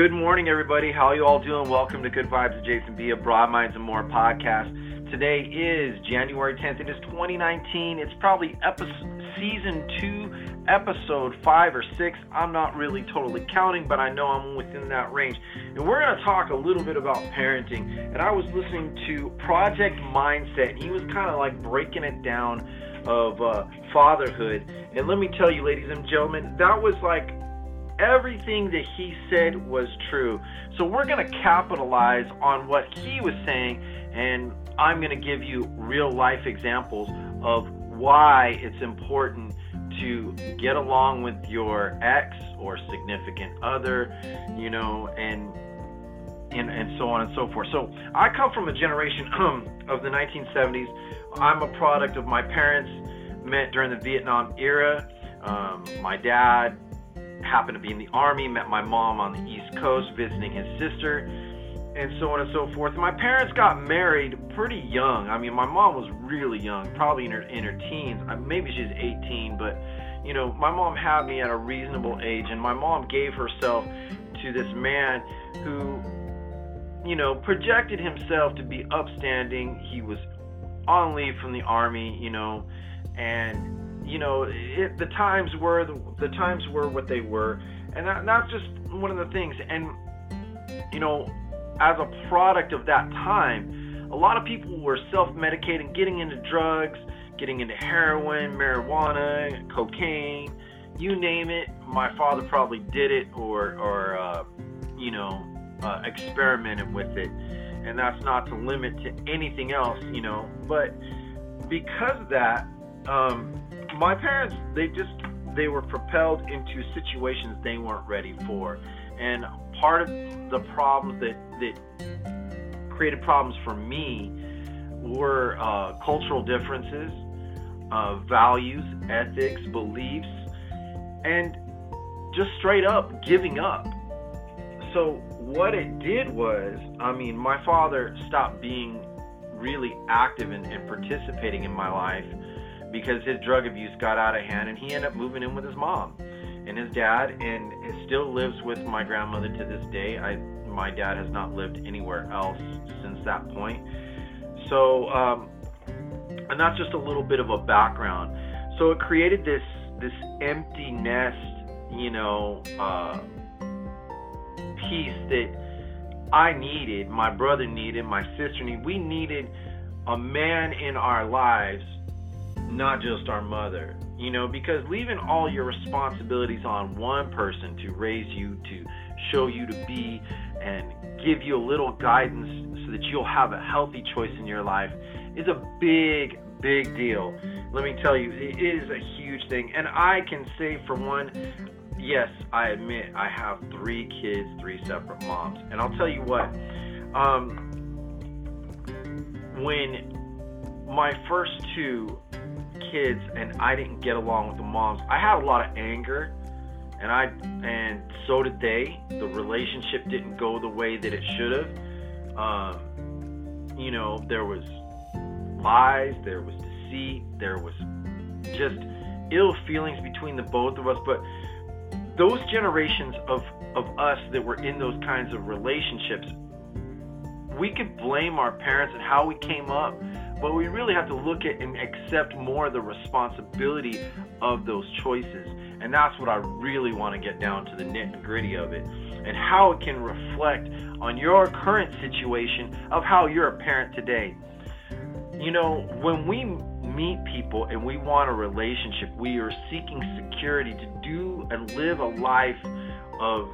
Good morning, everybody. How you all doing? Welcome to Good Vibes with Jason B. of Broad Minds and More podcast. Today is January 10th. It is 2019. It's probably episode, season two, episode five or six. I'm not really totally counting, but I know I'm within that range. And we're going to talk a little bit about parenting. And I was listening to Project Mindset, and he was kind of like breaking it down of uh, fatherhood. And let me tell you, ladies and gentlemen, that was like everything that he said was true. So we're going to capitalize on what he was saying, and I'm going to give you real life examples of why it's important to get along with your ex or significant other, you know, and and, and so on and so forth. So I come from a generation of the 1970s. I'm a product of my parents met during the Vietnam era. Um, my dad happened to be in the army, met my mom on the East Coast visiting his sister, and so on and so forth. My parents got married pretty young. I mean, my mom was really young, probably in her in her teens. Uh, maybe she's 18, but you know, my mom had me at a reasonable age, and my mom gave herself to this man who, you know, projected himself to be upstanding. He was on leave from the army, you know, and you know, it, the times were the, the times were what they were, and that, that's just one of the things. And you know, as a product of that time, a lot of people were self-medicating, getting into drugs, getting into heroin, marijuana, cocaine, you name it. My father probably did it or or uh, you know uh, experimented with it, and that's not to limit to anything else, you know. But because of that, um, my parents they just they were propelled into situations they weren't ready for. And part of the problems that that created problems for me were uh, cultural differences uh, values ethics beliefs and just straight up giving up. So what it did was i mean my father stopped being really active and, and participating in my life because his drug abuse got out of hand and he ended up moving in with his mom and his dad and still lives with my grandmother to this day. I my dad has not lived anywhere else since that point. So um, and that's just a little bit of a background. So it created this this empty nest, you know, uh, piece that I needed, my brother needed, my sister needed. We needed a man in our lives not just our mother. You know, because leaving all your responsibilities on one person to raise you, to show you to be, and give you a little guidance so that you'll have a healthy choice in your life is a big, big deal. Let me tell you, it is a huge thing. And I can say, for one, yes, I admit I have three kids, three separate moms. And I'll tell you what, um, when my first two kids and I didn't get along with the moms. I had a lot of anger and I and so did they. The relationship didn't go the way that it should have. Um, you know, there was lies, there was deceit, there was just ill feelings between the both of us. But those generations of of us that were in those kinds of relationships, we could blame our parents and how we came up but we really have to look at and accept more the responsibility of those choices. And that's what I really want to get down to the nit and gritty of it and how it can reflect on your current situation of how you're a parent today. You know, when we meet people and we want a relationship, we are seeking security to do and live a life of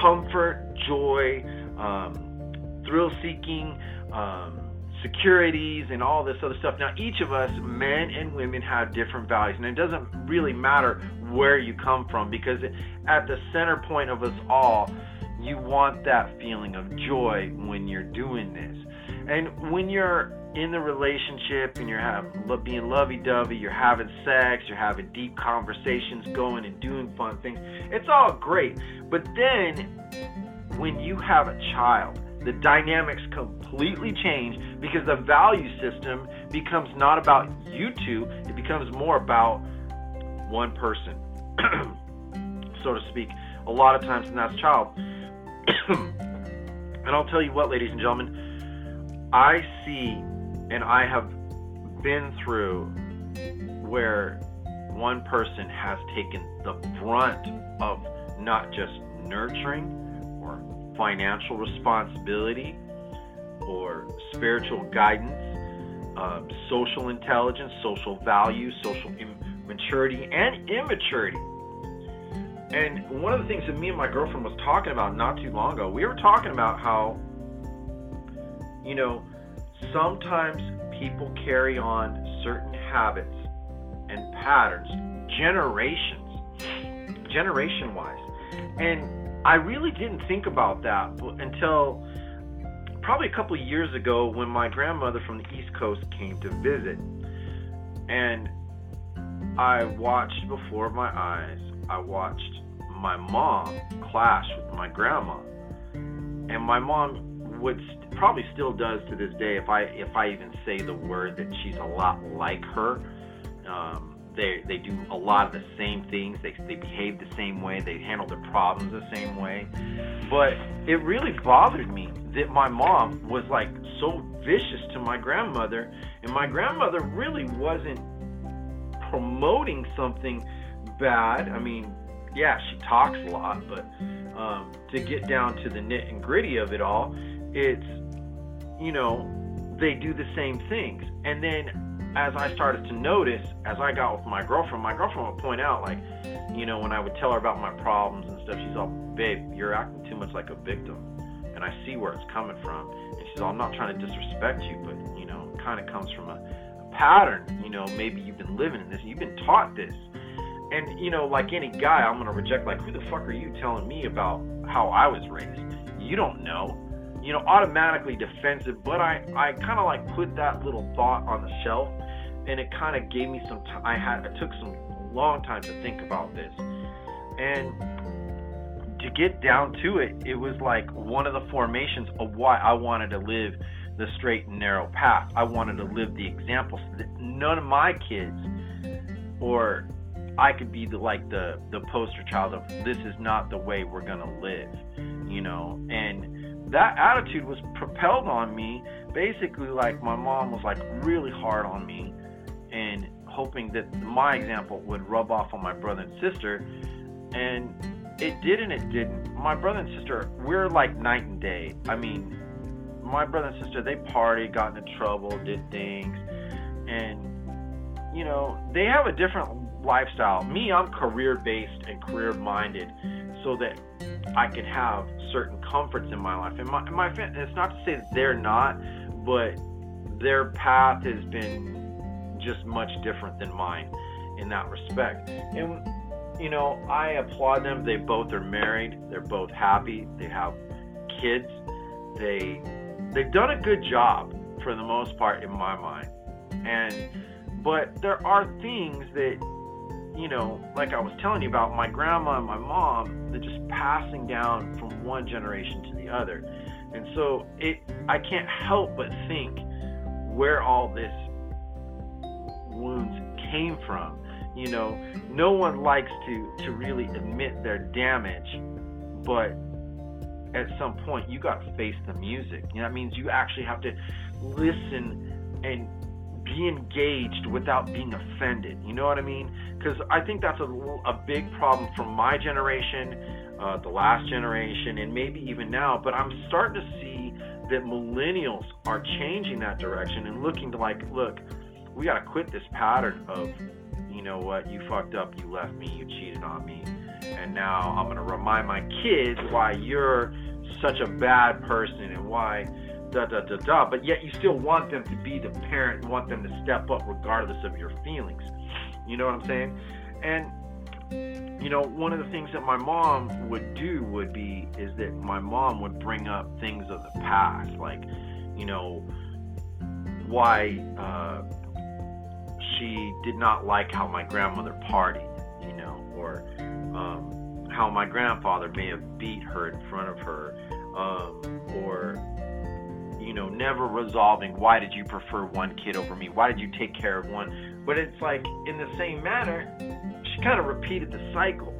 comfort, joy, um, thrill seeking, um, securities and all this other stuff. Now, each of us, men and women, have different values, and it doesn't really matter where you come from because at the center point of us all, you want that feeling of joy when you're doing this. And when you're in the relationship and you're having, being lovey-dovey, you're having sex, you're having deep conversations, going and doing fun things, it's all great. But then when you have a child, the dynamics completely change because the value system becomes not about you two, it becomes more about one person, so to speak, a lot of times, and that's child. and I'll tell you what, ladies and gentlemen, I see and I have been through where one person has taken the brunt of not just nurturing financial responsibility or spiritual guidance, uh, social intelligence, social value, social Im- maturity, and immaturity. And one of the things that me and my girlfriend was talking about not too long ago, we were talking about how, you know, sometimes people carry on certain habits and patterns generations, generation wise. And I really didn't think about that until probably a couple of years ago when my grandmother from the East Coast came to visit. And I watched before my eyes, I watched my mom clash with my grandma. And my mom would probably still does to this day if I if I even say the word that she's a lot like her. Um, they they do a lot of the same things. They they behave the same way. They handle their problems the same way. But it really bothered me that my mom was like so vicious to my grandmother, and my grandmother really wasn't promoting something bad. I mean, yeah, she talks a lot, but um, to get down to the nit and gritty of it all, it's you know they do the same things, and then as I started to notice, as I got with my girlfriend, my girlfriend would point out, like, you know, when I would tell her about my problems and stuff, she's all, babe, you're acting too much like a victim. And I see where it's coming from. And she's all, I'm not trying to disrespect you, but, you know, it kind of comes from a, a pattern. You know, maybe you've been living in this, you've been taught this. And, you know, like any guy, I'm going to reject, like, who the fuck are you telling me about how I was raised? You don't know you know, automatically defensive, but I, I kind of like put that little thought on the shelf and it kind of gave me some time. I had, I took some long time to think about this. And to get down to it, it was like one of the formations of why I wanted to live the straight and narrow path. I wanted to live the example so that none of my kids or I could be the like the the poster child of this is not the way we're gonna live, you know. And that attitude was propelled on me. Basically like my mom was like really hard on me and hoping that my example would rub off on my brother and sister. And it did and it didn't. My brother and sister we're like night and day. I mean my brother and sister they party got into trouble did things. And you know they have a different lifestyle. Me i'm career based and career minded so that I can have certain comforts in my life. And my, my it's not to say that they're not, but their path has been just much different than mine in that respect. And you know, I applaud them. They both are married. They're both happy. They have kids. They they've done a good job for the most part in my mind. And but there are things that you know, like I was telling you about my grandma and my mom, they're just passing down from one generation to the other. And so it I can't help but think where all this wounds came from. You know, no one likes to to really admit their damage, but at some point you got to face the music. You know, that means you actually have to listen and be engaged without being offended. You know what I mean? Because I think that's a, a big problem from my generation, uh, the last generation, and maybe even now. But I'm starting to see that millennials are changing that direction and looking to like, look, we got to quit this pattern of, you know what, you fucked up, you left me, you cheated on me, and now I'm going to remind my kids why you're such a bad person and why da da da da, but yet you still want them to be the parent, want them to step up regardless of your feelings. You know what I'm saying? And you know, one of the things that my mom would do would be is that my mom would bring up things of the past, like, you know, why uh, she did not like how my grandmother partied, you know, or um, how my grandfather may have beat her in front of her, um, or you know, never resolving why did you prefer one kid over me? Why did you take care of one? But it's like in the same manner, she kind of repeated the cycle,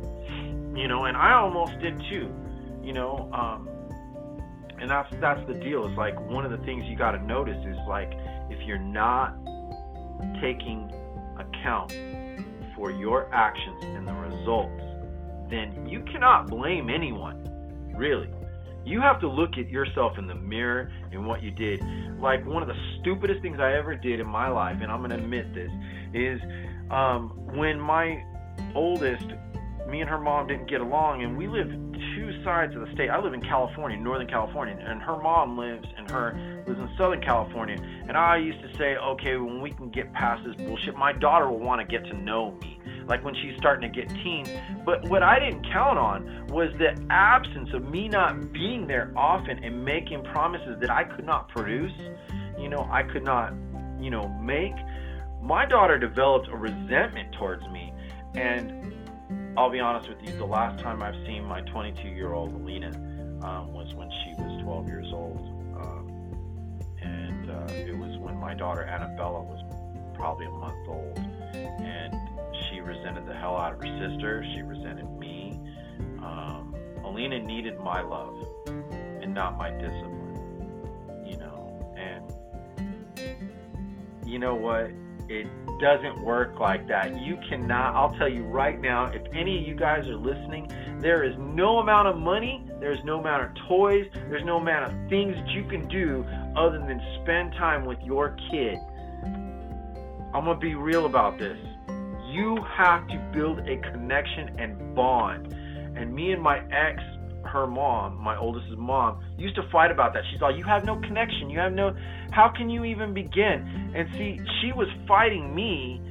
you know, and I almost did too. You know, um, and that's that's the deal. It's like one of the things you got to notice is like if you're not taking account for your actions and the results, then you cannot blame anyone. Really. You have to look at yourself in the mirror and what you did. Like one of the stupidest things I ever did in my life, and I'm to admit this, is um, when my oldest, me and her mom didn't get along, and we lived two sides of the state. I live in California, Northern California, and her mom lives and her lives in Southern California. And I used to say, okay, when we can get past this bullshit, my daughter will want to get to know me, like when she's starting to get teens. But what I didn't count on was the absence of me not being there often and making promises that I could not produce. You know, I could not, you know, make. My daughter developed a resentment towards me, and I'll be honest with you, the last time I've seen my 22 year old Alina um, was when she was 12 years old. Um, and uh, it was when my daughter Annabella was probably a month old. And she resented the hell out of her sister. She resented me. Um, Alina needed my love and not my discipline. You know, and you know what? It doesn't work like that. You cannot, I'll tell you right now, if any of you guys are listening, there is no amount of money, there's no amount of toys, there's no amount of things that you can do other than spend time with your kid. I'm going to be real about this. You have to build a connection and bond. And me and my ex her mom, my oldest's mom, used to fight about that. She's like, "You have no connection. You have no. How can you even begin?" And see, she was fighting me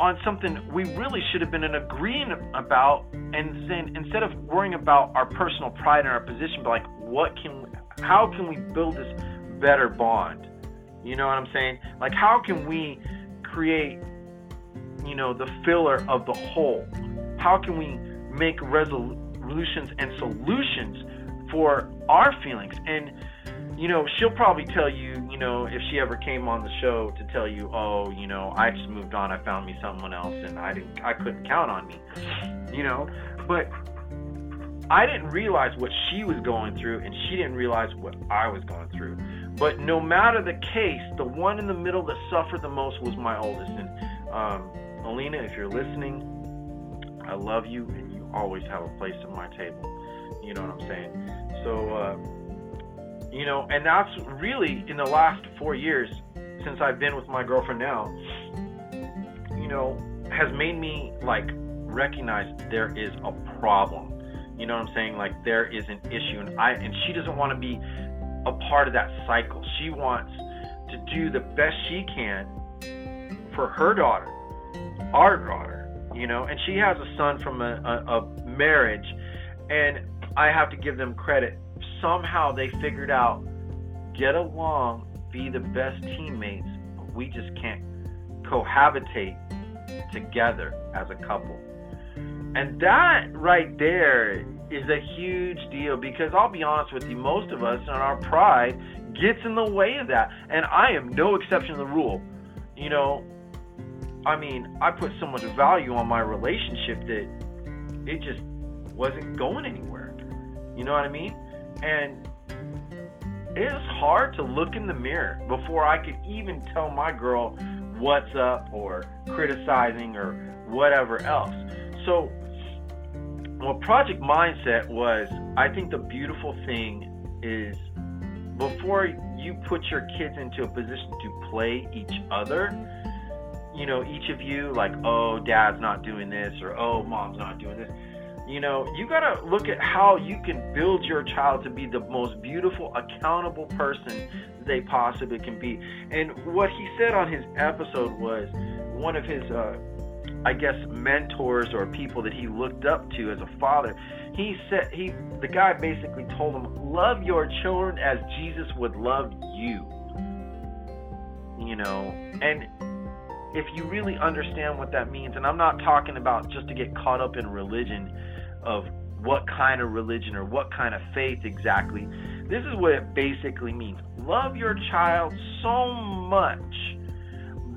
on something we really should have been in agreeing about, and then instead of worrying about our personal pride and our position, but like, what can, how can we build this better bond? You know what I'm saying? Like, how can we create, you know, the filler of the whole? How can we make resolutions and solutions for our feelings. And, you know, she'll probably tell you, you know, if she ever came on the show to tell you, oh, you know, I just moved on, I found me someone else and I didn't I couldn't count on me. You know? But I didn't realize what she was going through and she didn't realize what I was going through. But no matter the case, the one in the middle that suffered the most was my oldest. And um, Alina, if you're listening, I love you and you always have a place at my table. You know what I'm saying? So, uh, you know, and that's really in the last four years since I've been with my girlfriend now, you know, has made me like recognize there is a problem. You know what I'm saying? Like there is an issue, and I and she doesn't want to be a part of that cycle. She wants to do the best she can for her daughter, our daughter, you know, and she has a son from a, a, a marriage, and I have to give them credit. Somehow they figured out get along, be the best teammates. We just can't cohabitate together as a couple. And that right there is a huge deal because I'll be honest with you, most of us and our pride gets in the way of that. And I am no exception to the rule. You know, I mean, I put so much value on my relationship that it just wasn't going anywhere. You know what I mean? And it was hard to look in the mirror before I could even tell my girl what's up or criticizing or whatever else. So, well, Project Mindset was, I think the beautiful thing is before you put your kids into a position to play each other, you know, each of you, like, oh, dad's not doing this, or oh, mom's not doing this. You know, you got to look at how you can build your child to be the most beautiful, accountable person they possibly can be. And what he said on his episode was one of his, uh, I guess, mentors or people that he looked up to as a father. He said, he, the guy basically told him, love your children as Jesus would love you. You know, and if you really understand what that means, and I'm not talking about just to get caught up in religion of what kind of religion or what kind of faith exactly. This is what it basically means. Love your child so much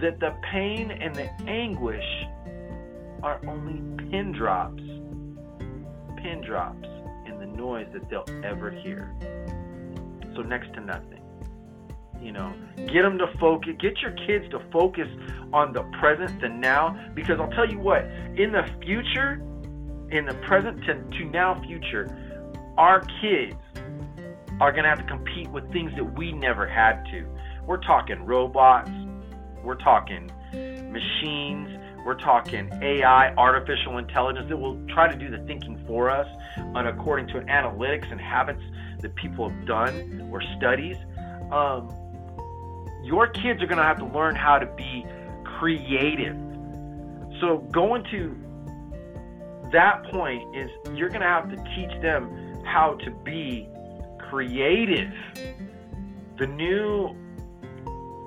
that the pain and the anguish are only pin drops, pin drops in the noise that they'll ever hear. so next to nothing. You know, get them to focus, get your kids to focus on the present, the now, because I'll tell you what, in the future, in the present to, to now future, our kids are going to have to compete with things that we never had to. We're talking robots, we're talking machines, we're talking AI, artificial intelligence that will try to do the thinking for us and according to analytics and habits that people have done or studies. Um, your kids are going to have to learn how to be creative. So going to that point is you're going to have to teach them how to be creative. The new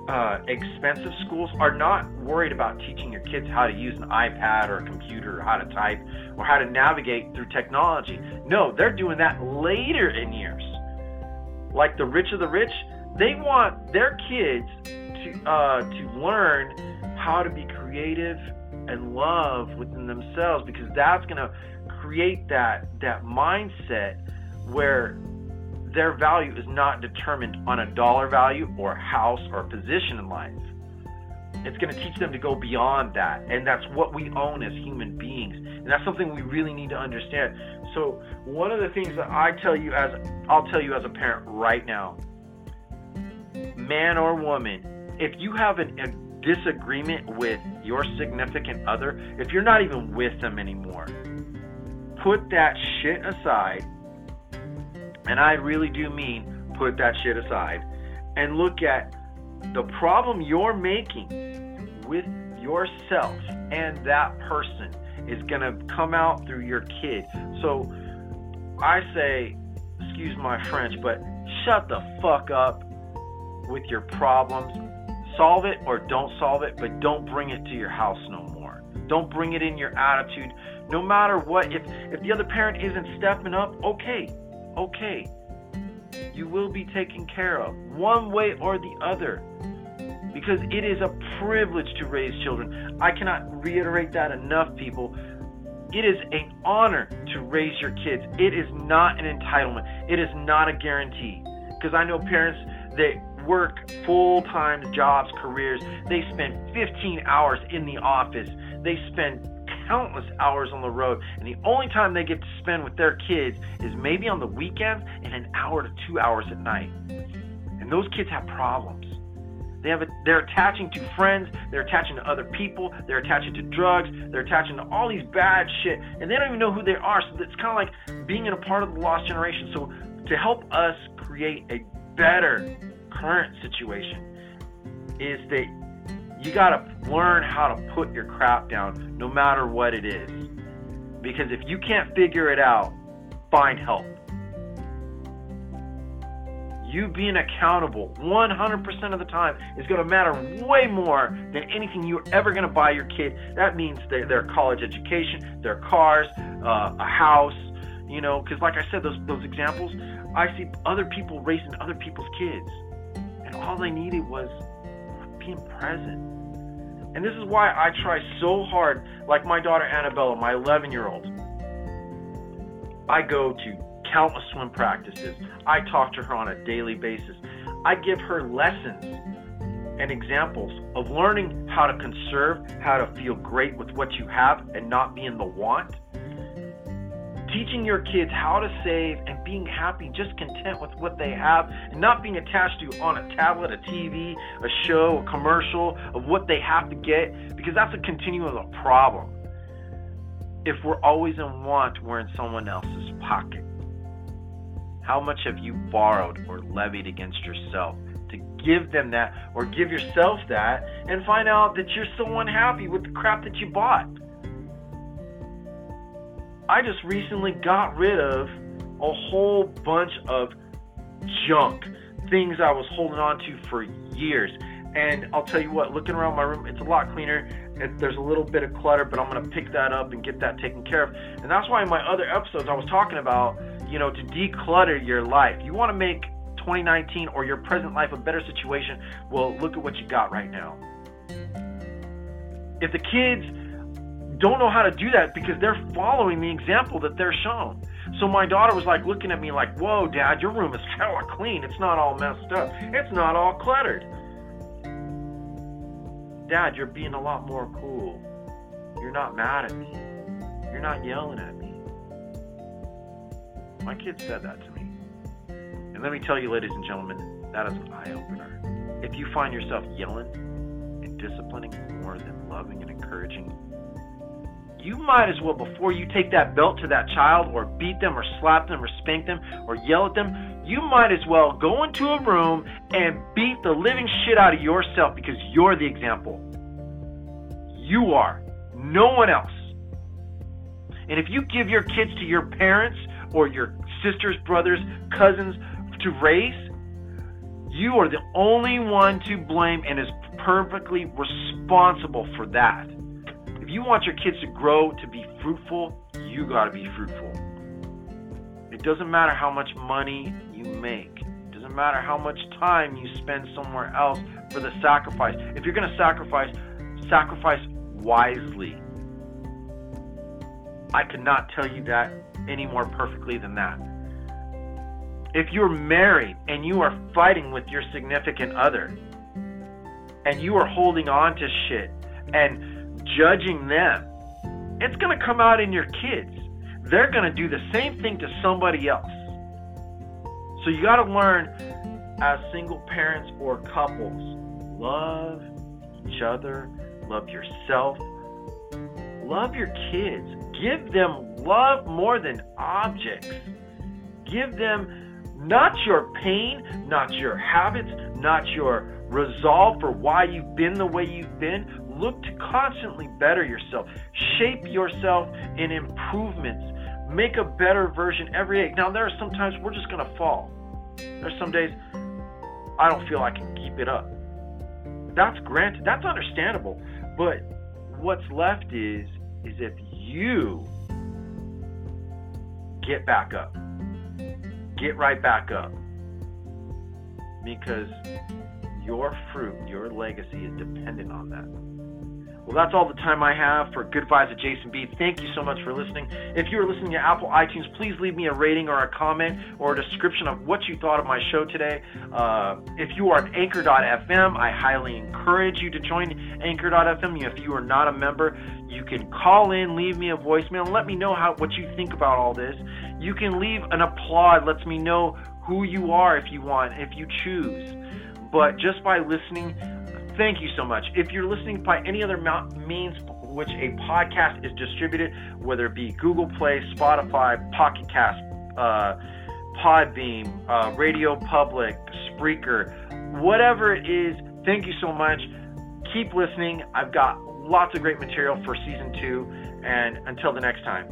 uh, expensive schools are not worried about teaching your kids how to use an iPad or a computer or how to type or how to navigate through technology. No, they're doing that later in years. Like the rich of the rich, they want their kids to uh, to learn how to be creative and love within themselves because that's going to create that that mindset where their value is not determined on a dollar value or house or position in life. It's going to teach them to go beyond that. And that's what we own as human beings. And that's something we really need to understand. So, one of the things that I tell you as I'll tell you as a parent right now, man or woman, if you have an, a disagreement with your significant other, if you're not even with them anymore, put that shit aside and I really do mean put that shit aside and look at the problem you're making with yourself and that person is going to come out through your kid. So I say, excuse my French, but shut the fuck up with your problems. Solve it or don't solve it, but don't bring it to your house no more. Don't bring it in your attitude. No matter what, if if the other parent isn't stepping up, okay, okay. You will be taken care of one way or the other because it is a privilege to raise children. I cannot reiterate that enough, people. It is an honor to raise your kids. It is not an entitlement. It is not a guarantee. Because I know parents that work full time jobs, careers. They spend 15 hours in the office. They spend countless hours on the road, and the only time they get to spend with their kids is maybe on the weekends and an hour to two hours at night. And those kids have problems. They have a, they're attaching to friends, they're attaching to other people, they're attaching to drugs, they're attaching to all these bad shit, and they don't even know who they are. So it's kind of like being in a part of the lost generation. So to help us create a better current situation is that you got to learn how to put your crap down no matter what it is. Because if you can't figure it out, find help. You being accountable 100% of the time is going to matter way more than anything you're ever going to buy your kid. That means their, their college education, their cars, uh, a house, you know, because like I said, those, those examples, I see other people raising other people's kids. And all they needed was being present. And this is why I try so hard, like my daughter Annabella, my 11 year old. I go to countless swim practices. I talk to her on a daily basis. I give her lessons and examples of learning how to conserve, how to feel great with what you have and not be in the want teaching your kids how to save and being happy, just content with what they have, and not being attached to on a tablet, a TV, a show, a commercial of what they have to get, because that's a continuum of a problem. If we're always in want, we're in someone else's pocket. How much have you borrowed or levied against yourself to give them that or give yourself that and find out that you're so unhappy with the crap that you bought? I just recently got rid of a whole bunch of junk, things I was holding on to for years. And I'll tell you what, looking around my room, it's a lot cleaner. there's a little bit of clutter, but I'm going to pick that up and get that taken care of. And that's why in my other episodes, I was talking about, you know, to declutter your life. You want to make 2019 or your present life a better situation. Well, look at what you got right now. If the kids don't know how to do that because they're following the example that they're shown. So my daughter was like looking at me like, "Whoa, Dad, your room is hella clean. It's not all messed up. It's not all cluttered." Dad, you're being a lot more cool. You're not mad at me. You're not yelling at me. My kid said that to me. And let me tell you, ladies and gentlemen, that is an eye opener. If you find yourself yelling and disciplining more than loving and encouraging, you might as well, before you take that belt to that child or beat them or slap them or spank them or yell at them, you might as well go into a room and beat the living shit out of yourself because you're the example. You are, no one else. And if you give your kids to your parents or your sisters, brothers, cousins to raise, you are the only one to blame and is perfectly responsible for that. You want your kids to grow to be fruitful, you got to be fruitful. It doesn't matter how much money you make. It doesn't matter how much time you spend somewhere else for the sacrifice. If you're going to sacrifice, sacrifice wisely. I could not tell you that any more perfectly than that. If you're married and you are fighting with your significant other and you are holding on to shit and judging them, it's going to come out in your kids. They're going to do the same thing to somebody else. So you got to learn as single parents or couples love each other, love yourself, love your kids. Give them love more than objects. Give them not your pain, not your habits, not your resolve for why you've been the way you've been. Look to constantly better yourself. Shape yourself in improvements. Make a better version every day. Now, there are some times we're just going to fall. There's some days I don't feel I can keep it up. That's granted. That's understandable. But what's left is is if you get back up get right back up. Because your fruit, your legacy is dependent on that. Well, that's all the time I have for Good Vibes with Jason B. Thank you so much for listening. If you are listening to Apple iTunes, please leave me a rating or a comment or a description of what you thought of my show today. Uh, if you are at Anchor.fm, I highly encourage you to join Anchor.fm. If you are not a member, you can call in, leave me a voicemail, and let me know how what you think about all this. You can leave an applaud, lets me know who you are if you want, if you choose. But just by listening, Thank you so much. If you're listening by any other means which a podcast is distributed, whether it be Google Play, Spotify, Pocket Cast, uh, Podbean, uh, Radio Public, Spreaker, whatever it is, thank you so much. Keep listening. I've got lots of great material for season two. And until the next time.